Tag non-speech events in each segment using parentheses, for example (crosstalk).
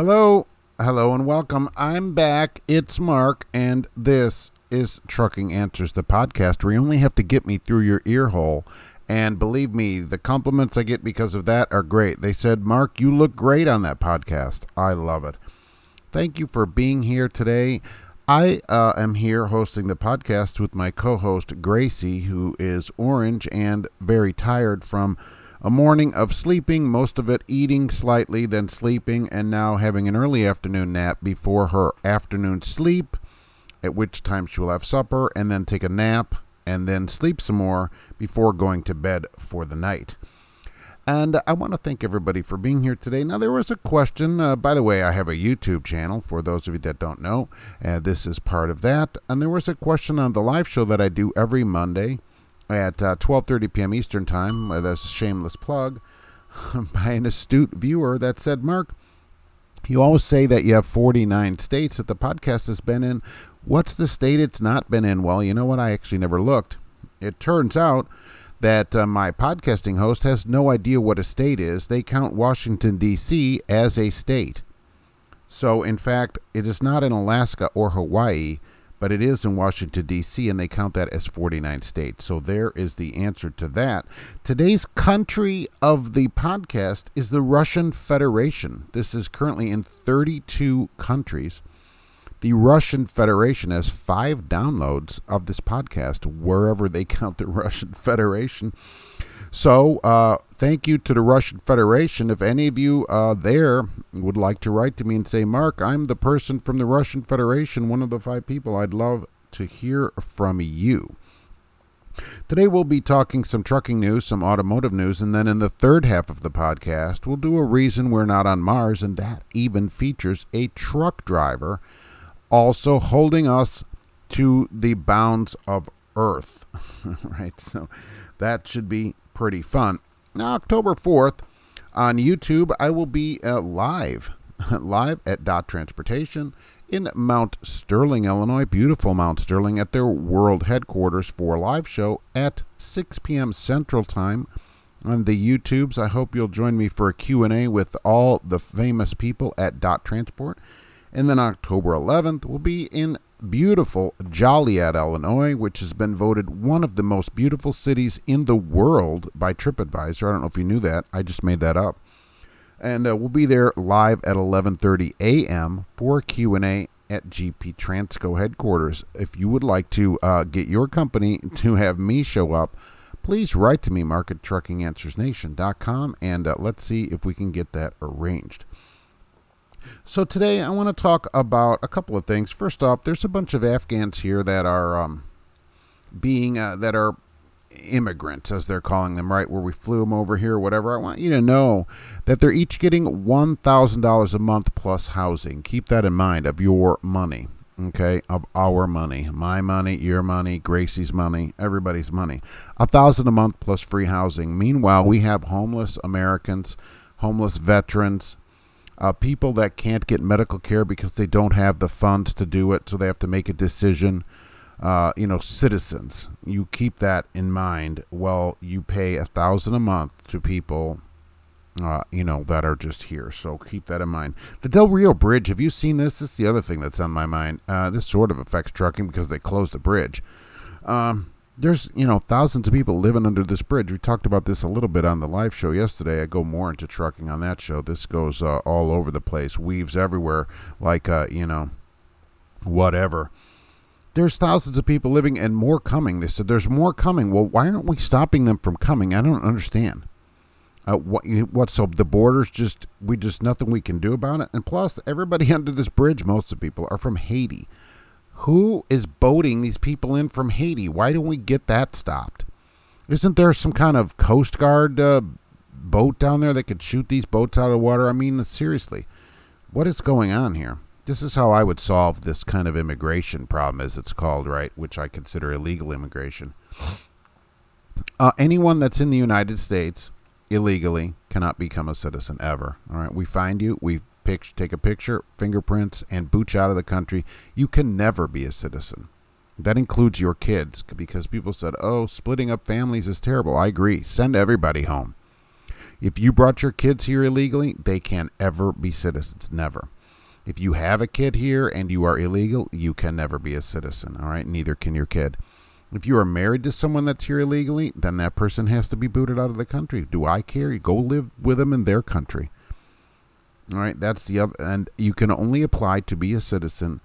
Hello, hello, and welcome. I'm back. It's Mark, and this is Trucking Answers, the podcast where you only have to get me through your ear hole. And believe me, the compliments I get because of that are great. They said, Mark, you look great on that podcast. I love it. Thank you for being here today. I uh, am here hosting the podcast with my co host, Gracie, who is orange and very tired from a morning of sleeping, most of it eating slightly, then sleeping, and now having an early afternoon nap before her afternoon sleep, at which time she will have supper and then take a nap and then sleep some more before going to bed for the night. And I want to thank everybody for being here today. Now, there was a question. Uh, by the way, I have a YouTube channel for those of you that don't know. Uh, this is part of that. And there was a question on the live show that I do every Monday at uh, 12:30 p.m. Eastern Time. Uh, that's a shameless plug (laughs) by an astute viewer that said, "Mark, you always say that you have 49 states that the podcast has been in. What's the state it's not been in?" Well, you know what? I actually never looked. It turns out that uh, my podcasting host has no idea what a state is. They count Washington D.C. as a state. So, in fact, it is not in Alaska or Hawaii but it is in Washington, D.C., and they count that as 49 states. So there is the answer to that. Today's country of the podcast is the Russian Federation. This is currently in 32 countries. The Russian Federation has five downloads of this podcast wherever they count the (laughs) Russian Federation. So, uh, thank you to the Russian Federation. If any of you uh, there would like to write to me and say, Mark, I'm the person from the Russian Federation, one of the five people, I'd love to hear from you. Today we'll be talking some trucking news, some automotive news, and then in the third half of the podcast, we'll do a reason we're not on Mars, and that even features a truck driver also holding us to the bounds of Earth. (laughs) right? So that should be pretty fun. Now, October 4th on YouTube, I will be uh, live, (laughs) live at Dot Transportation in Mount Sterling, Illinois. Beautiful Mount Sterling at their world headquarters for a live show at 6 p.m. Central Time on the YouTubes. I hope you'll join me for a Q&A with all the famous people at Dot Transport. And then October 11th, we'll be in beautiful Joliet, Illinois, which has been voted one of the most beautiful cities in the world by TripAdvisor. I don't know if you knew that. I just made that up. And uh, we'll be there live at 11:30 a.m. for Q&A at GP Transco headquarters. If you would like to uh, get your company (laughs) to have me show up, please write to me, mark at truckinganswersnation.com, and uh, let's see if we can get that arranged. So today I want to talk about a couple of things. First off, there's a bunch of Afghans here that are um, being uh, that are immigrants, as they're calling them, right? Where we flew them over here, whatever. I want you to know that they're each getting one thousand dollars a month plus housing. Keep that in mind of your money. Okay, of our money, my money, your money, Gracie's money, everybody's money. A thousand a month plus free housing. Meanwhile, we have homeless Americans, homeless veterans, uh, people that can't get medical care because they don't have the funds to do it, so they have to make a decision. Uh, you know, citizens, you keep that in mind. Well, you pay a thousand a month to people, uh, you know, that are just here. So keep that in mind. The Del Rio Bridge. Have you seen this? This is the other thing that's on my mind. Uh, this sort of affects trucking because they closed the bridge. Um, there's you know thousands of people living under this bridge. We talked about this a little bit on the live show yesterday. I go more into trucking on that show. This goes uh, all over the place, weaves everywhere, like uh, you know, whatever. There's thousands of people living and more coming. They said there's more coming. Well, why aren't we stopping them from coming? I don't understand. Uh, what what so the borders just we just nothing we can do about it. And plus, everybody (laughs) under this bridge, most of the people are from Haiti. Who is boating these people in from Haiti? Why don't we get that stopped? Isn't there some kind of Coast Guard uh, boat down there that could shoot these boats out of water? I mean, seriously, what is going on here? This is how I would solve this kind of immigration problem, as it's called, right? Which I consider illegal immigration. Uh, anyone that's in the United States illegally cannot become a citizen ever. All right, we find you, we picture, take a picture, fingerprints, and booch out of the country, you can never be a citizen. That includes your kids, because people said, oh, splitting up families is terrible. I agree. Send everybody home. If you brought your kids here illegally, they can ever be citizens. Never. If you have a kid here and you are illegal, you can never be a citizen. All right. Neither can your kid. If you are married to someone that's here illegally, then that person has to be booted out of the country. Do I care? You go live with them in their country. All right. That's the other. And you can only apply to be a citizen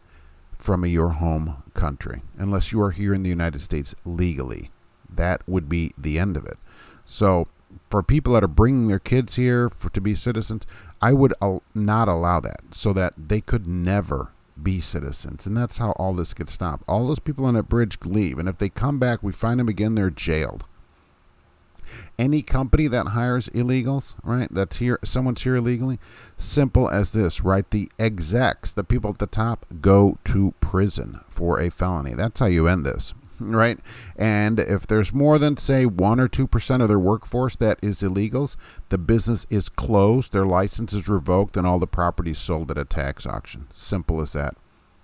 from your home country unless you are here in the United States legally. That would be the end of it. So for people that are bringing their kids here for, to be citizens, I would al- not allow that so that they could never be citizens. And that's how all this gets stopped. All those people on that bridge leave. And if they come back, we find them again, they're jailed. Any company that hires illegals, right, that's here, someone's here illegally, simple as this, right? The execs, the people at the top, go to prison for a felony. That's how you end this right? And if there's more than, say, 1 or 2% of their workforce that is illegals, the business is closed, their license is revoked, and all the property is sold at a tax auction. Simple as that.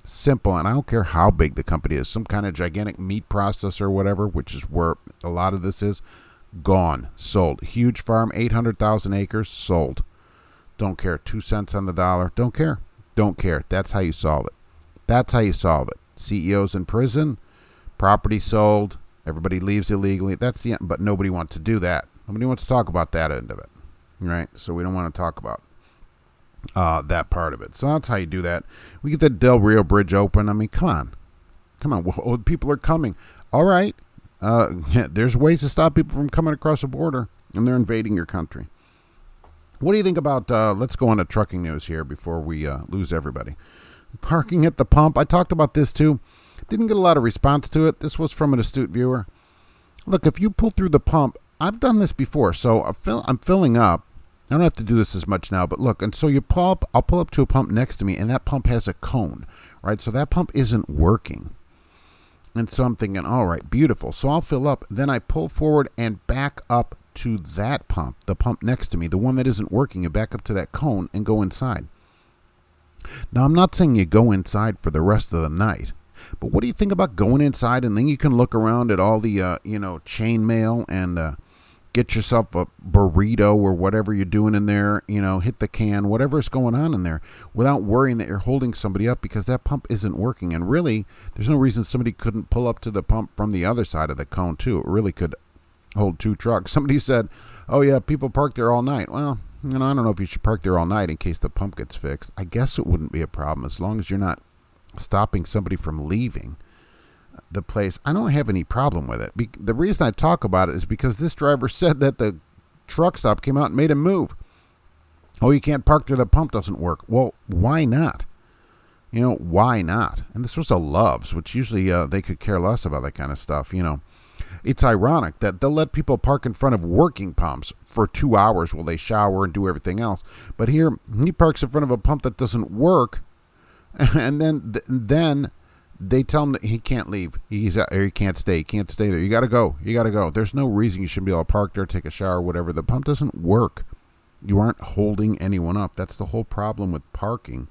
Simple. And I don't care how big the company is, some kind of gigantic meat processor or whatever, which is where a lot of this is, gone, sold. Huge farm, 800,000 acres, sold. Don't care. Two cents on the dollar. Don't care. Don't care. That's how you solve it. That's how you solve it. CEOs in prison property sold, everybody leaves illegally. That's the end, but nobody wants to do that. Nobody wants to talk about that end of it, right? So we don't want to talk about uh, that part of it. So that's how you do that. We get the Del Rio Bridge open. I mean, come on, come on. People are coming. All right, uh, there's ways to stop people from coming across the border, and they're invading your country. What do you think about? Uh, let's go on to trucking news here before we uh, lose everybody. Parking at the pump. I talked about this too. Didn't get a lot of response to it. This was from an astute viewer. Look, if you pull through the pump, I've done this before, so I'm filling up. I don't have to do this as much now, but look, and so you pull up, I'll pull up to a pump next to me, and that pump has a cone, right? So that pump isn't working. And so I'm thinking, all right, beautiful. So I'll fill up. Then I pull forward and back up to that pump, the pump next to me, the one that isn't working, and back up to that cone and go inside. Now, I'm not saying you go inside for the rest of the night. But what do you think about going inside and then you can look around at all the uh, you know chain mail and uh, get yourself a burrito or whatever you're doing in there, you know, hit the can, whatever's going on in there, without worrying that you're holding somebody up because that pump isn't working. And really, there's no reason somebody couldn't pull up to the pump from the other side of the cone too. It really could hold two trucks. (laughs) Somebody said, "Oh yeah, people park there all night." Well, you know, I don't know if you should park there all night in case the pump gets fixed. I guess it wouldn't be a problem as long as you're not stopping somebody from leaving the place, I don't have any problem with it. Be- the reason I talk about it is because this driver (laughs) said that the truck stop came out and made him move. Oh, you can't park there, the pump doesn't work. Well, why not? You know, why not? And this was a Love's, which usually uh, they could care less about that kind of stuff, you know. It's ironic that they'll let people park in front of working pumps for two hours while they shower and do everything else. But here, he parks in front of a pump that doesn't work (laughs) and then then they tell him that he can't leave. He's or he can't stay. He can't stay there. You got to go. You got to go. There's no reason you shouldn't be able to park there, take a shower, whatever. The pump doesn't work. You aren't holding anyone up. That's the whole problem with parking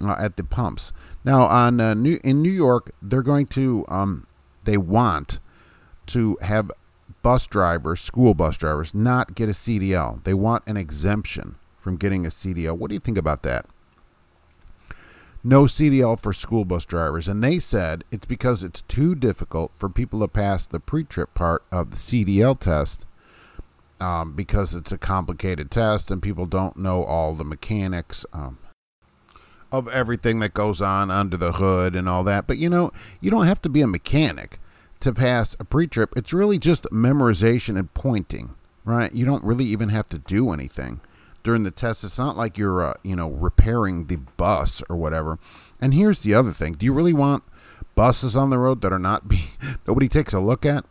uh, at the pumps. Now on uh, New, in New York, they're going to um, they want to have bus drivers, school bus drivers, not get a CDL. They want an exemption from getting a CDL. What do you think about that? No CDL for school bus drivers. And they said it's because it's too difficult for people to pass the pre trip part of the CDL test um, because it's a complicated test and people don't know all the mechanics. Um, of everything that goes on under the hood and all that. But you know, you don't have to be a mechanic to pass a pre trip. It's really just memorization and pointing, right? You don't really even have to do anything during the test. It's not like you're, uh, you know, repairing the bus or whatever. And here's the other thing: Do you really want buses on the road that are not (laughs) be nobody takes a look at?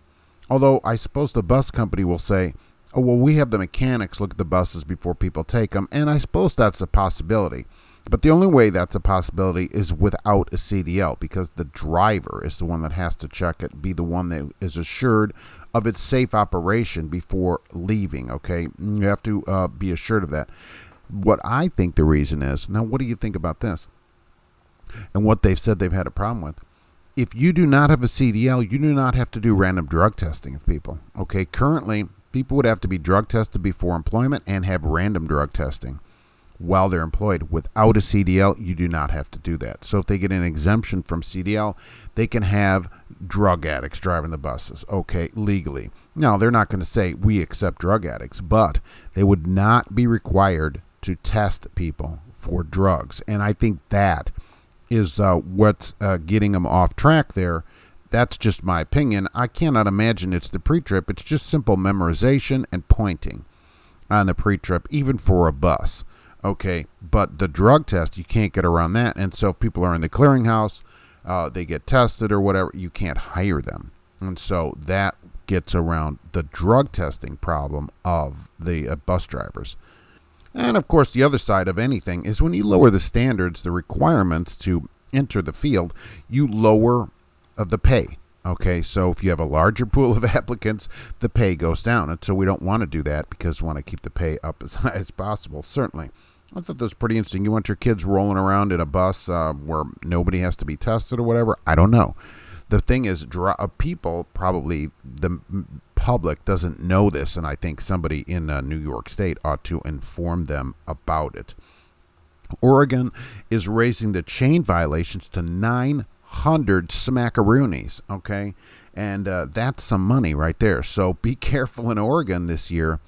Although I suppose the bus company will say, "Oh well, we have the mechanics look at the buses before people take them," and I suppose that's a possibility. But the only way that's a possibility is without a CDL because the driver is the one that has to check it, be the one that is assured of its safe operation before leaving. Okay, you have to uh, be assured of that. What I think the reason is now, what do you think about this? And what they've said they've had a problem with. If you do not have a CDL, you do not have to do random drug testing of people. Okay, currently People would have to be drug tested before employment and have random drug testing while they're employed. Without a CDL, you do not have to do that. So if they get an exemption from CDL, they can have drug addicts driving the buses, okay, legally. Now, they're not going to say we accept drug addicts, but they would not be required to test people for drugs. And I think that is uh, what's uh, getting them off track there. That's just my opinion. I cannot imagine it's the pre trip. It's just simple memorization and pointing on the pre trip, even for a bus. Okay, but the drug test, you can't get around that. And so if people are in the clearinghouse, uh, they get tested or whatever, you can't hire them. And so that gets around the drug testing problem of the uh, bus drivers. And of course, the other side of anything is when you lower the standards, the requirements to enter the field, you lower uh, the pay. Okay, so if you have a larger (laughs) pool of applicants, the pay goes down. And so we don't want to do that because we want to keep the pay up as (laughs) high as possible, certainly. I thought that was pretty interesting. You want your kids rolling around in a bus uh, where nobody has to be tested or whatever? I don't know. The thing is, uh, people probably the public doesn't know this, and I think somebody in uh, New York State ought to inform them about it. Oregon is raising the chain violations to 900 smackaroonies, okay? And uh, that's some money right there. So be (laughs) careful in Oregon this year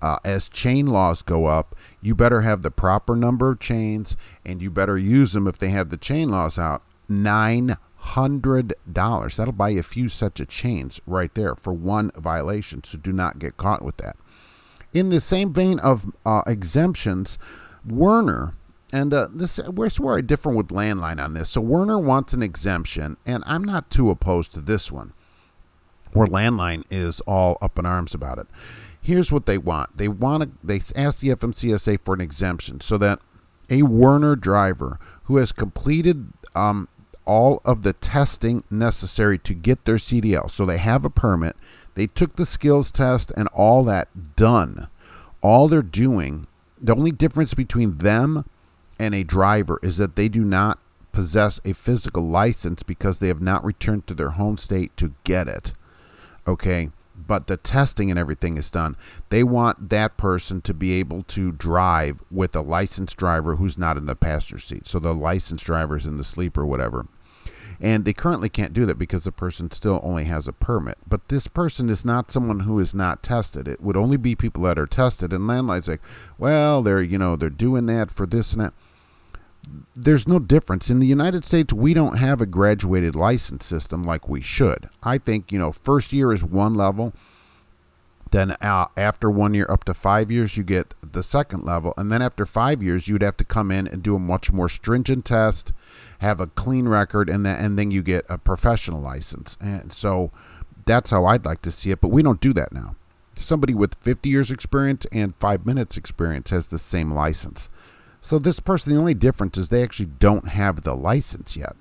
uh, as chain laws go up, you better have the proper number of chains and you better use them if they have the chain laws out. $900. That'll buy you a few sets of chains right there for one violation. So do not get caught with that. In the same vein of uh, exemptions, Werner, and uh, this we're of different with Land Line on this. So Werner wants an exemption, and I'm not too opposed to this one. Where Land Line is all up in arms about it here's what they want. They want to, they ask the FMCSA for an exemption so that a Werner driver who has completed um, all of the testing necessary to get their CDL, so they have a permit, they took the skills test and all that done. All they're doing, the only difference between them and a driver is that they do not possess a physical license because they have not returned to their home state to get it. Okay but the testing and everything is done. They want that person to be able to drive with a licensed driver who's not in the passenger seat. So the licensed driver is in the sleeper, whatever. And they currently can't do that because the person still only has a permit. But this person is not someone who is not tested. It would only be people that are tested. And Land Line's like, well, they're you know they're doing that for this and that there's no difference. In the United States, we don't have a graduated license system like we should. I think, you know, first year is one level. Then uh, after one year up to five years, you get the second level. And then after five years, you'd have to come in and do a much more stringent test, have a clean record, and then, and then you get a professional license. And so that's how I'd like to see it. But we don't do that now. Somebody with 50 years experience and five minutes experience has the same license. So this person, the only difference is they actually don't have the license yet,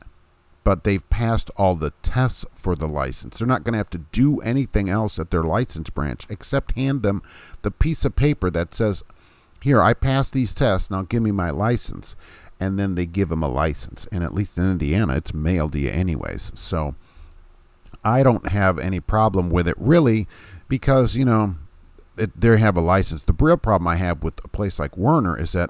but they've passed all the tests for the license. They're not going to have to do anything else at their license branch except hand them the piece of paper that says, "Here, I passed these tests. Now give me my license." And then they give them a license. And at least in Indiana, it's mailed to you anyways. So I don't have any problem with it really because, you know, it, they have a license. The real problem I have with a place like Werner is that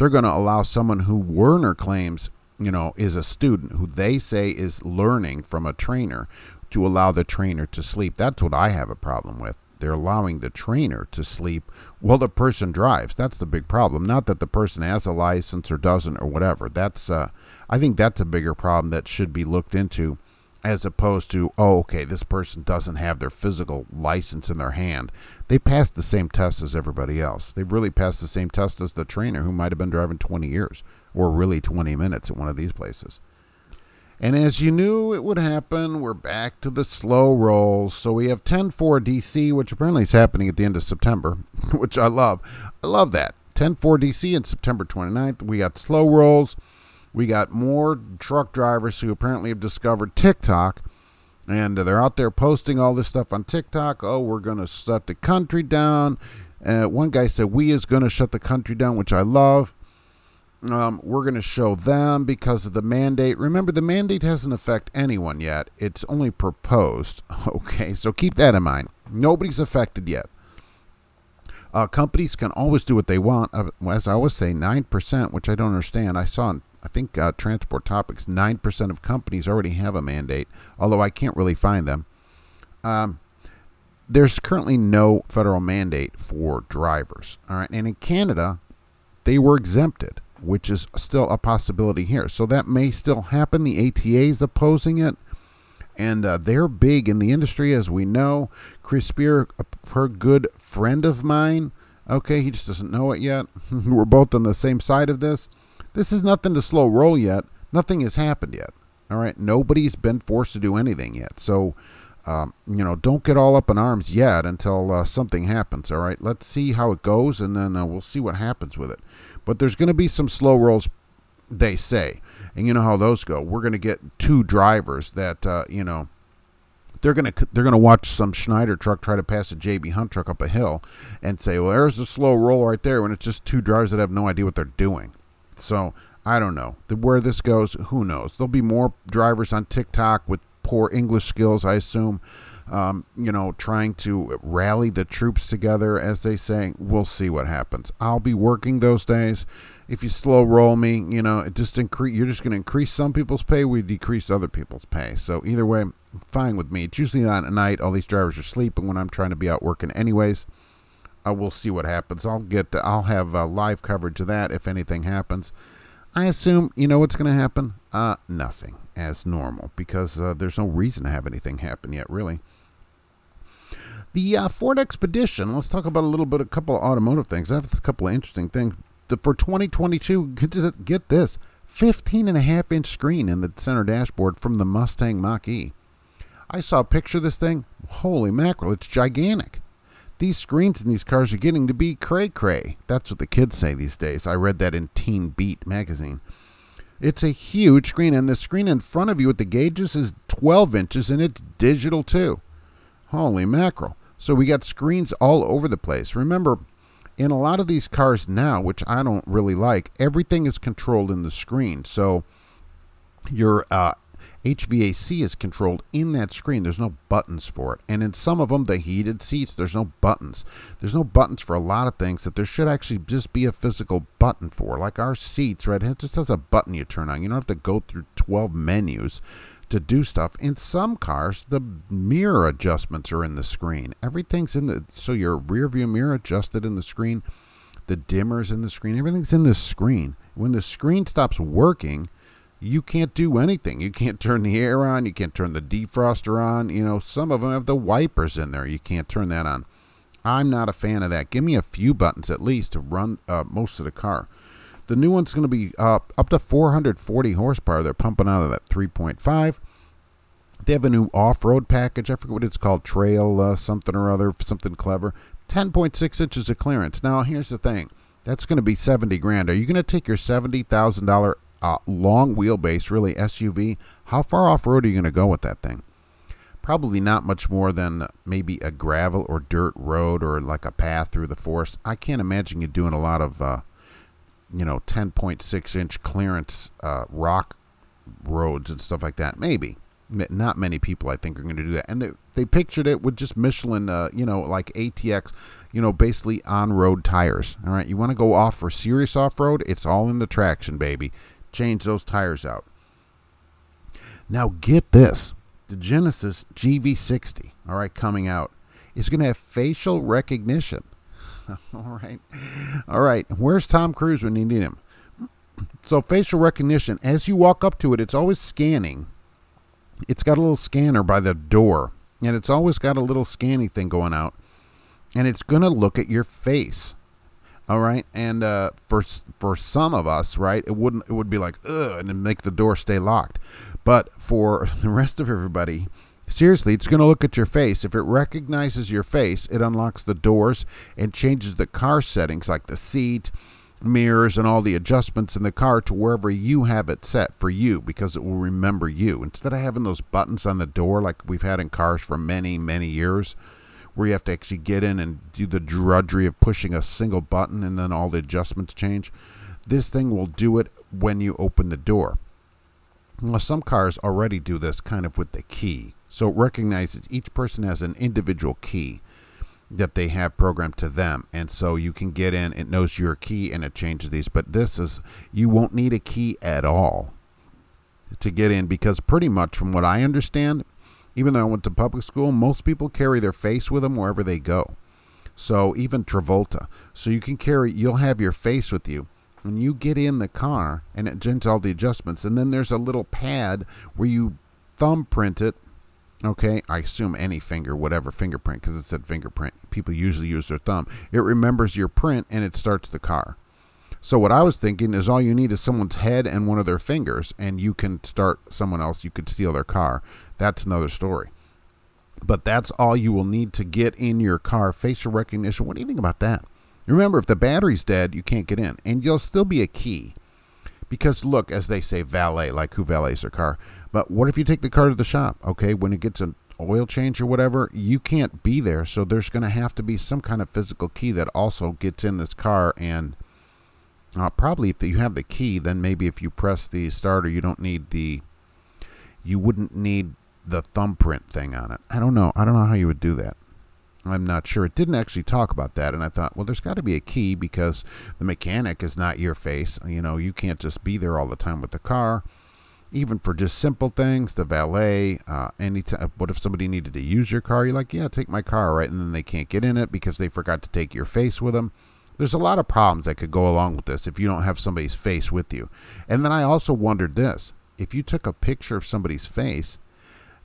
they're going to allow someone who Werner claims, you know, is a student who they say is learning from a trainer to allow the trainer to sleep. That's what I have a problem with. They're allowing the trainer to sleep while the person drives. That's the big problem. Not that the person has a license or doesn't or whatever. That's uh, I think that's a bigger problem that should be looked into as opposed to, oh, okay, this person doesn't have their physical license in their hand. They passed the same test as everybody else. They've really passed the same test as the trainer who might have been driving 20 years or really 20 minutes at one of these places. And as you knew it would happen, we're back to the slow rolls. So we have 10 4 DC, which apparently is happening at the end of September, (laughs) which I love. I love that. 10 4 DC on September 29th. We got slow rolls. We got more truck drivers who apparently have discovered TikTok and they're out there posting all this stuff on TikTok. Oh, we're going to shut the country down. Uh, one guy said, We is going to shut the country down, which I love. Um, we're going to show them because of the mandate. Remember, the mandate hasn't affected anyone yet. It's only proposed. (laughs) Okay, so keep that in mind. Nobody's affected yet. Uh, companies can always do what they want. Uh, as I always say, 9%, which I don't understand. I saw, I think, uh, Transport Topics, 9% of companies already have a mandate, although I can't really find them. Um, there's currently no federal mandate for drivers. All right. And in Canada, they were exempted, which is still a possibility here. So that may still happen. The ATA is opposing it. And uh, they're big in the industry, as we know. Chris Spear, her good friend of mine, okay, he just doesn't know it yet. (laughs) we're both on the same side of this. This is nothing to slow roll yet. Nothing has happened yet. All right. Nobody's been forced to do anything yet. So um, you know, don't get all up in arms yet until uh, something happens. All right, let's see how it goes, and then uh, we'll see what happens with it. But there's going to be some slow rolls, they say, and you know how those go. We're going to get two drivers that uh, you know they're gonna they're gonna watch some Schneider truck try to pass a JB Hunt truck up a hill, and say, well, there's a slow roll right there, when it's just two drivers that have no idea what they're doing. So I don't know where this goes. Who knows? There'll be more drivers on TikTok with poor English skills, I assume. Um, you know, trying to rally the troops together, as they say. We'll see what happens. I'll be working those days. If you slow roll me, you know, it just increase. You're just going to increase some people's pay. We decrease other people's pay. So either way, fine with me. It's usually not at night. All these drivers are sleeping when I'm trying to be out working, anyways. Uh, we'll see what happens. I'll get. To, I'll have uh, live coverage of that if anything happens. I assume you know what's going to happen. Uh, nothing as normal because uh, there's no reason to have anything happen yet, really. The uh, Ford Expedition. Let's talk about a little bit, a couple of automotive things. I have a couple of interesting things the, for 2022. Get, get this: 15 and a half inch screen in the center dashboard from the Mustang Mach-E. I saw a picture of this thing. Holy mackerel! It's gigantic. These screens in these cars are getting to be cray cray. That's what the kids say these days. I read that in Teen Beat magazine. It's a huge screen, and the screen in front of you with the gauges is 12 inches, and it's digital too. Holy mackerel. So we got screens all over the place. Remember, in a lot of these cars now, which I don't really like, everything is controlled in the screen. So your uh, HVAC is controlled in that screen. There's no buttons for it. And in some of them, the heated seats, there's no buttons. There's no buttons for a lot of things that there should actually just be a physical button for. Like our seats, right? It just has a button you turn on. You don't have to go through 12 menus to do stuff. In some cars, the mirror adjustments are in the screen. Everything's in the so your rear view mirror adjusted in the screen, the dimmers in the screen, everything's in the screen. When the screen stops working, you can't do anything. You can't turn the air on. You can't turn the defroster on. You know, some of them have the wipers in there. You can't turn that on. I'm not a fan of that. Give me a few buttons at least to run uh, most of the car. The new one's going to be uh, up to 440 horsepower. They're pumping out of that 3.5. They have a new off-road package. I forget what it's called, Trail uh, something or other, something clever. 10.6 inches of clearance. Now, here's the thing. That's going to be 70 grand. Are you going to take your $70,000 uh, long wheelbase, really SUV, how far off road are you going to go with that thing? Probably not much more than maybe a gravel or dirt road or like a path through the forest. I can't imagine you doing a lot of, uh, you know, 10.6 inch clearance uh, rock roads and stuff like that. Maybe. Not many people, I think, are going to do that. And they, they pictured it with just Michelin, uh, you know, like ATX, you know, basically on road tires. All right. You want to go off for serious off road? It's all in the traction, baby change those tires out. Now, get this the Genesis GV60, all right, coming out, is going to have facial recognition. (laughs) all right. All right. Where's Tom Cruise when you need him? So, facial recognition, as you walk up to it, it's always scanning. It's got a little scanner by the door, and it's always got a little scanning thing going out, and it's going to look at your face. All right, and uh, for for some of us, right, it wouldn't it would be like ugh, and make the door stay locked. But for (laughs) the rest of everybody, seriously, it's going to look at your face. If it recognizes your face, it unlocks the doors and changes the car settings, like the seat, mirrors, and all the adjustments in the car to wherever you have it set for you, because it will remember you instead of having those buttons on the door like we've had in cars for many many years where you have to actually get in and do the drudgery of pushing a single button and then all the adjustments change. This thing will do it when you open the door. Well, some cars already do this kind of with the key. So it recognizes each person has an individual key. that they have programmed to them. And so you can get in, it knows your key and it changes these. But this is, you won't need a key at all to get in because pretty much from what I understand, even though I went to public school, most people carry their face with them wherever they go. So even Travolta. So you can carry, you'll have your face with you. When you get in the car and it does all the adjustments, and then there's a little pad where you thumbprint it Okay, I assume any finger, whatever fingerprint, because it said fingerprint. People usually use their thumb. It remembers your print and it starts the car. So what I was thinking is all you need is someone's head and one of their fingers, and you can start someone else. You could steal their car. That's another story. But that's all you will need to get in your car. Facial recognition. What do you think about that? Remember, if the battery's dead, you can't get in, and you'll still be a key. Because look, as they say, valet, like who valets their car. But what if you take the car to the shop? Okay, when it gets an oil change or whatever, you can't be there. So there's going to have to be some kind of physical key that also gets in this car. And uh, probably if you have the key, then maybe if you press the starter, you don't need the, you wouldn't need the thumbprint thing on it. I don't know. I don't know how you would do that. I'm not sure. It didn't actually talk about that. And I thought, well, there's got to be a key because the mechanic is not your face. You know, you can't just be there all the time with the car even for just simple things, the valet, uh, anytime. What if somebody needed to use your car? You're like, yeah, take my car, right? And then they can't get in it because they forgot to take your face with them. There's a lot of problems that could go along with this if you don't have somebody's face with you. And then I also wondered this: if you took a picture of somebody's face,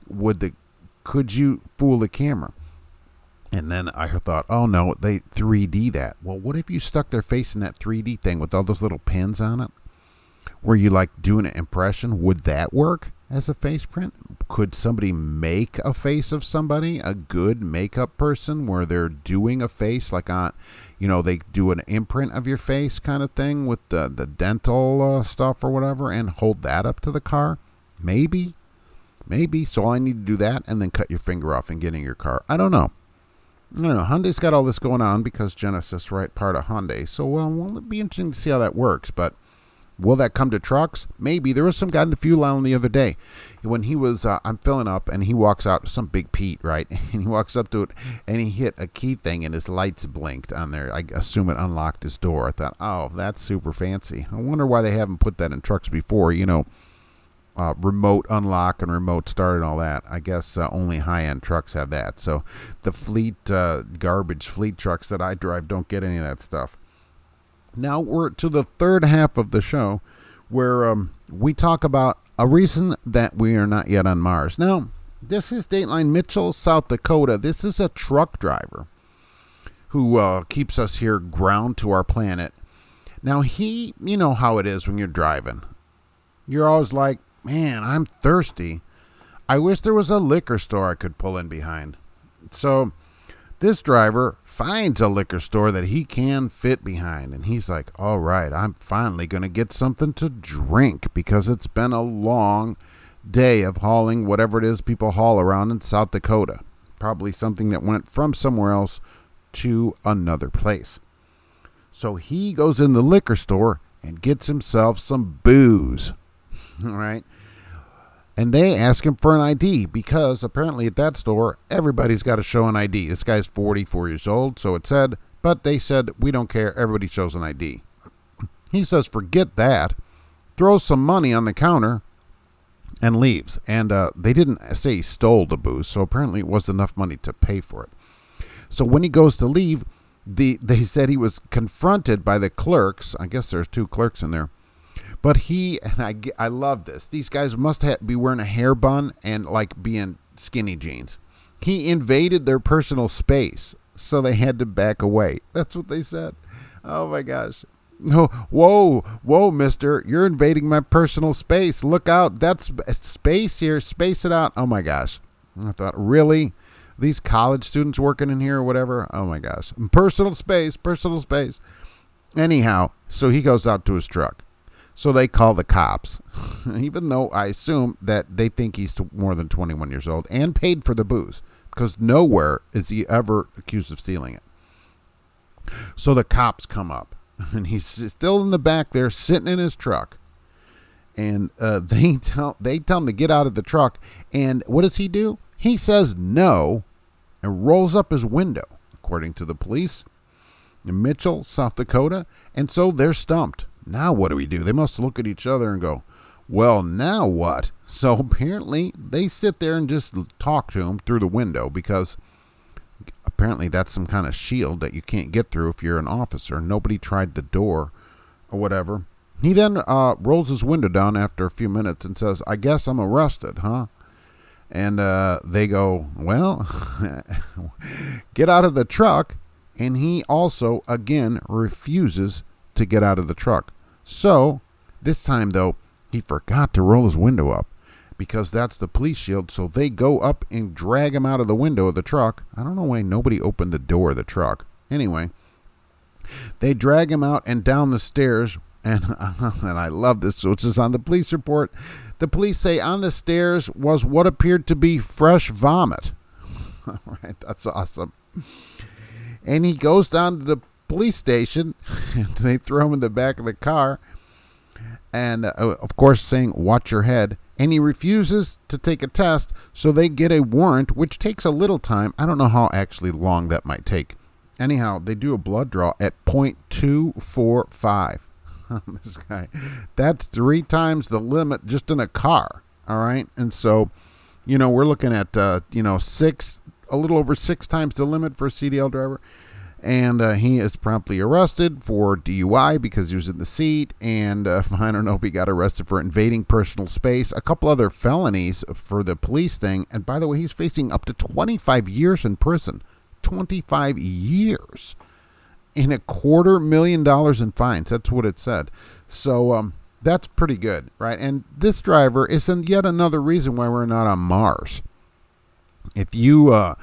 would the could you fool the camera? And then I thought, oh no, they 3D that. Well, what if you stuck their face in that 3D thing with all those little pins on it? Were you like doing an impression, would that work as a face print? Could somebody make a face of somebody, a good makeup person, where they're doing a face like on, you know, they do an imprint of your face kind of thing with the the dental uh, stuff or whatever, and hold that up to the car? Maybe, maybe. So all I need to do that, and then cut your finger off and get in your car. I don't know. I don't know. Hyundai's got all this going on because Genesis, right, part of Hyundai. So well, well, it'll be interesting to see how that works, but Will that come to trucks? Maybe. There was some guy in the fuel line the other day when he was, uh, I'm filling up and he walks out, some big Pete, right? (laughs) And he walks up to it and he hit a key thing and his lights blinked on there. I assume it unlocked his door. I thought, oh, that's super fancy. I wonder why they haven't put that in trucks before, you know, uh, remote unlock and remote start and all that. I guess uh, only high end trucks have that. So the fleet, uh, garbage fleet trucks that I drive don't get any of that stuff. Now we're to the third half of the show where um, we talk about a reason that we are not yet on Mars. Now, this is Dateline Mitchell, South Dakota. This is a truck driver who uh, keeps us here ground to our planet. Now, he, you know how it is when you're driving. You're always like, man, I'm thirsty. I wish there was a liquor store I could pull in behind. So, this driver finds a liquor store that he can fit behind, and he's like, All right, I'm finally going to get something to drink because it's been a long day of hauling whatever it is people haul around in South Dakota. Probably something that went from somewhere else to another place. So he goes in the liquor store and gets himself some booze. (laughs) All right and they ask him for an ID because apparently at that store everybody's got to show an ID. This guy's 44 years old, so it said, but they said we don't care. Everybody shows an ID. He says, forget that. Throws some money on the counter and leaves. And uh, they didn't say he stole the booze, so apparently it was enough money to pay for it. So when he goes to leave, the they said he was confronted by the clerks. I guess there's two clerks in there but he and I, I love this. These guys must be wearing a hair bun and like being skinny jeans. He invaded their personal space, so they had to back away. (laughs) That's what they said. Oh my gosh. No, whoa, whoa, mister. You're invading my personal space. Look out. That's space here. Space it out. Oh my gosh. I thought, really? These college students working in here or whatever? Oh my gosh. Personal space, personal space. Anyhow, so he goes out to his truck. So they call the cops, (laughs) even though I assume that they think he's more than 21 years old and paid for the booze because nowhere is he ever accused of stealing it. So the cops come up (laughs) and he's still in the back there sitting in his truck. And uh, (laughs) they tell they tell him to get out of the truck. And what does he do? He says no and rolls up his window. According to the police. In Mitchell, South Dakota, and so they're stumped. Now what do we do? They must look at each other and go, well, now what? So apparently they sit there and just talk to him through the window because apparently that's some kind of shield that you can't get through if you're an officer. Nobody tried the door or whatever. He then uh, rolls his window down after a few minutes and says, I guess I'm arrested, huh? And uh, they go, Well, (laughs) get out of the truck. And he also, again, refuses to get out of the truck. So, this time, though, he forgot to roll his window up because that's the police shield. So they go up and drag him out of the window of the truck. I don't know why nobody opened the door of the truck. Anyway, they drag him out and down the stairs. And, (laughs) and I love this, which is on the police report. The police say on the stairs was what appeared to be fresh vomit. (laughs) All right, that's awesome. And he goes down to the police station, (laughs) they throw him in the back of the car. And uh, of course saying watch your head. And he refuses to take a test so they get a warrant which takes a little time. I don't know how actually long that might take. Anyhow they do a blood draw at 0.245 (laughs) this guy that's three times the limit just in a car all right? And so you know we're looking at uh, you know six a little over six times the limit for a cdl driver and uh, he is promptly arrested for DUI because he was in the seat, and uh, (laughs) I don't know if he got arrested for invading personal space, a couple other felonies for the police thing, and by the way, he's facing up to 25 years in prison. 25 years in a quarter million dollars in fines. That's what it said. So um, that's pretty good, right? And this driver is yet another reason why we're not on Mars. If you uh,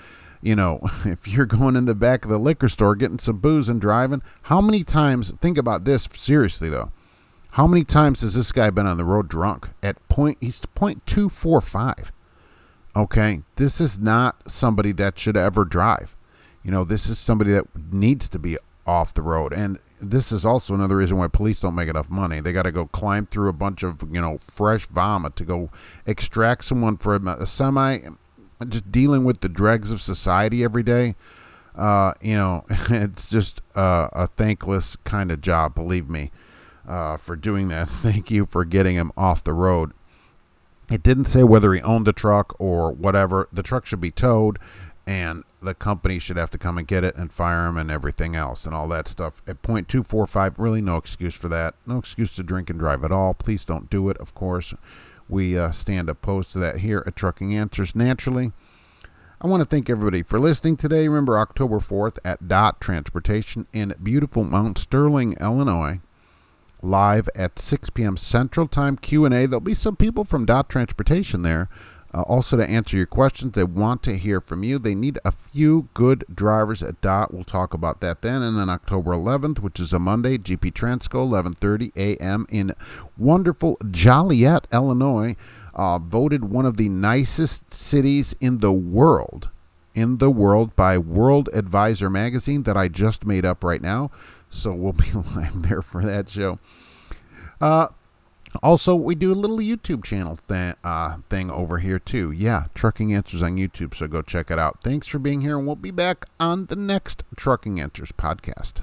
you know, (laughs) if you're going in the back of the liquor store getting some booze and driving, how many times, think about this seriously though, how many times has this guy been on the road drunk? At point, he's point two four five. Okay, this is not somebody that should ever drive. You know, this is somebody that needs to be off the road. And this is also another reason why police don't make enough money. They got to go climb through a bunch of, you know, fresh vomit to go extract someone from a semi just dealing with the dregs of society every day, uh, you know, (laughs) it's just uh, a thankless kind of job, believe me, uh, for doing that. (laughs) Thank you for getting him off the road. It didn't say whether he owned the truck or whatever. The truck should be towed, and the company should have to come and get it and fire him and everything else and all that stuff. At point two four five, really no excuse for that. No excuse to drink and drive at all. Please don't do it, of course. We uh, stand opposed to that here at Trucking Answers. Naturally, I want to thank everybody for listening today. Remember October 4th at Dot Transportation in beautiful Mount Sterling, Illinois. Live at 6 p.m. Central Time Q&A. There'll be some people from Dot Transportation there uh, also, to answer your questions, they want to hear from you. They need a few good drivers at DOT. We'll talk about that then. And then October 11th, which is a Monday, GP Transco, 11:30 a.m. in wonderful Joliet, Illinois, uh, voted one of the nicest cities in the world. In the world by World Advisor magazine that I just made up right now. So we'll be (laughs) live there for that show. Uh, also, we do a little YouTube channel th- uh, thing over here too. Yeah, Trucking Answers on YouTube, so go check it out. Thanks for being here, and we'll be back on the next Trucking Answers podcast.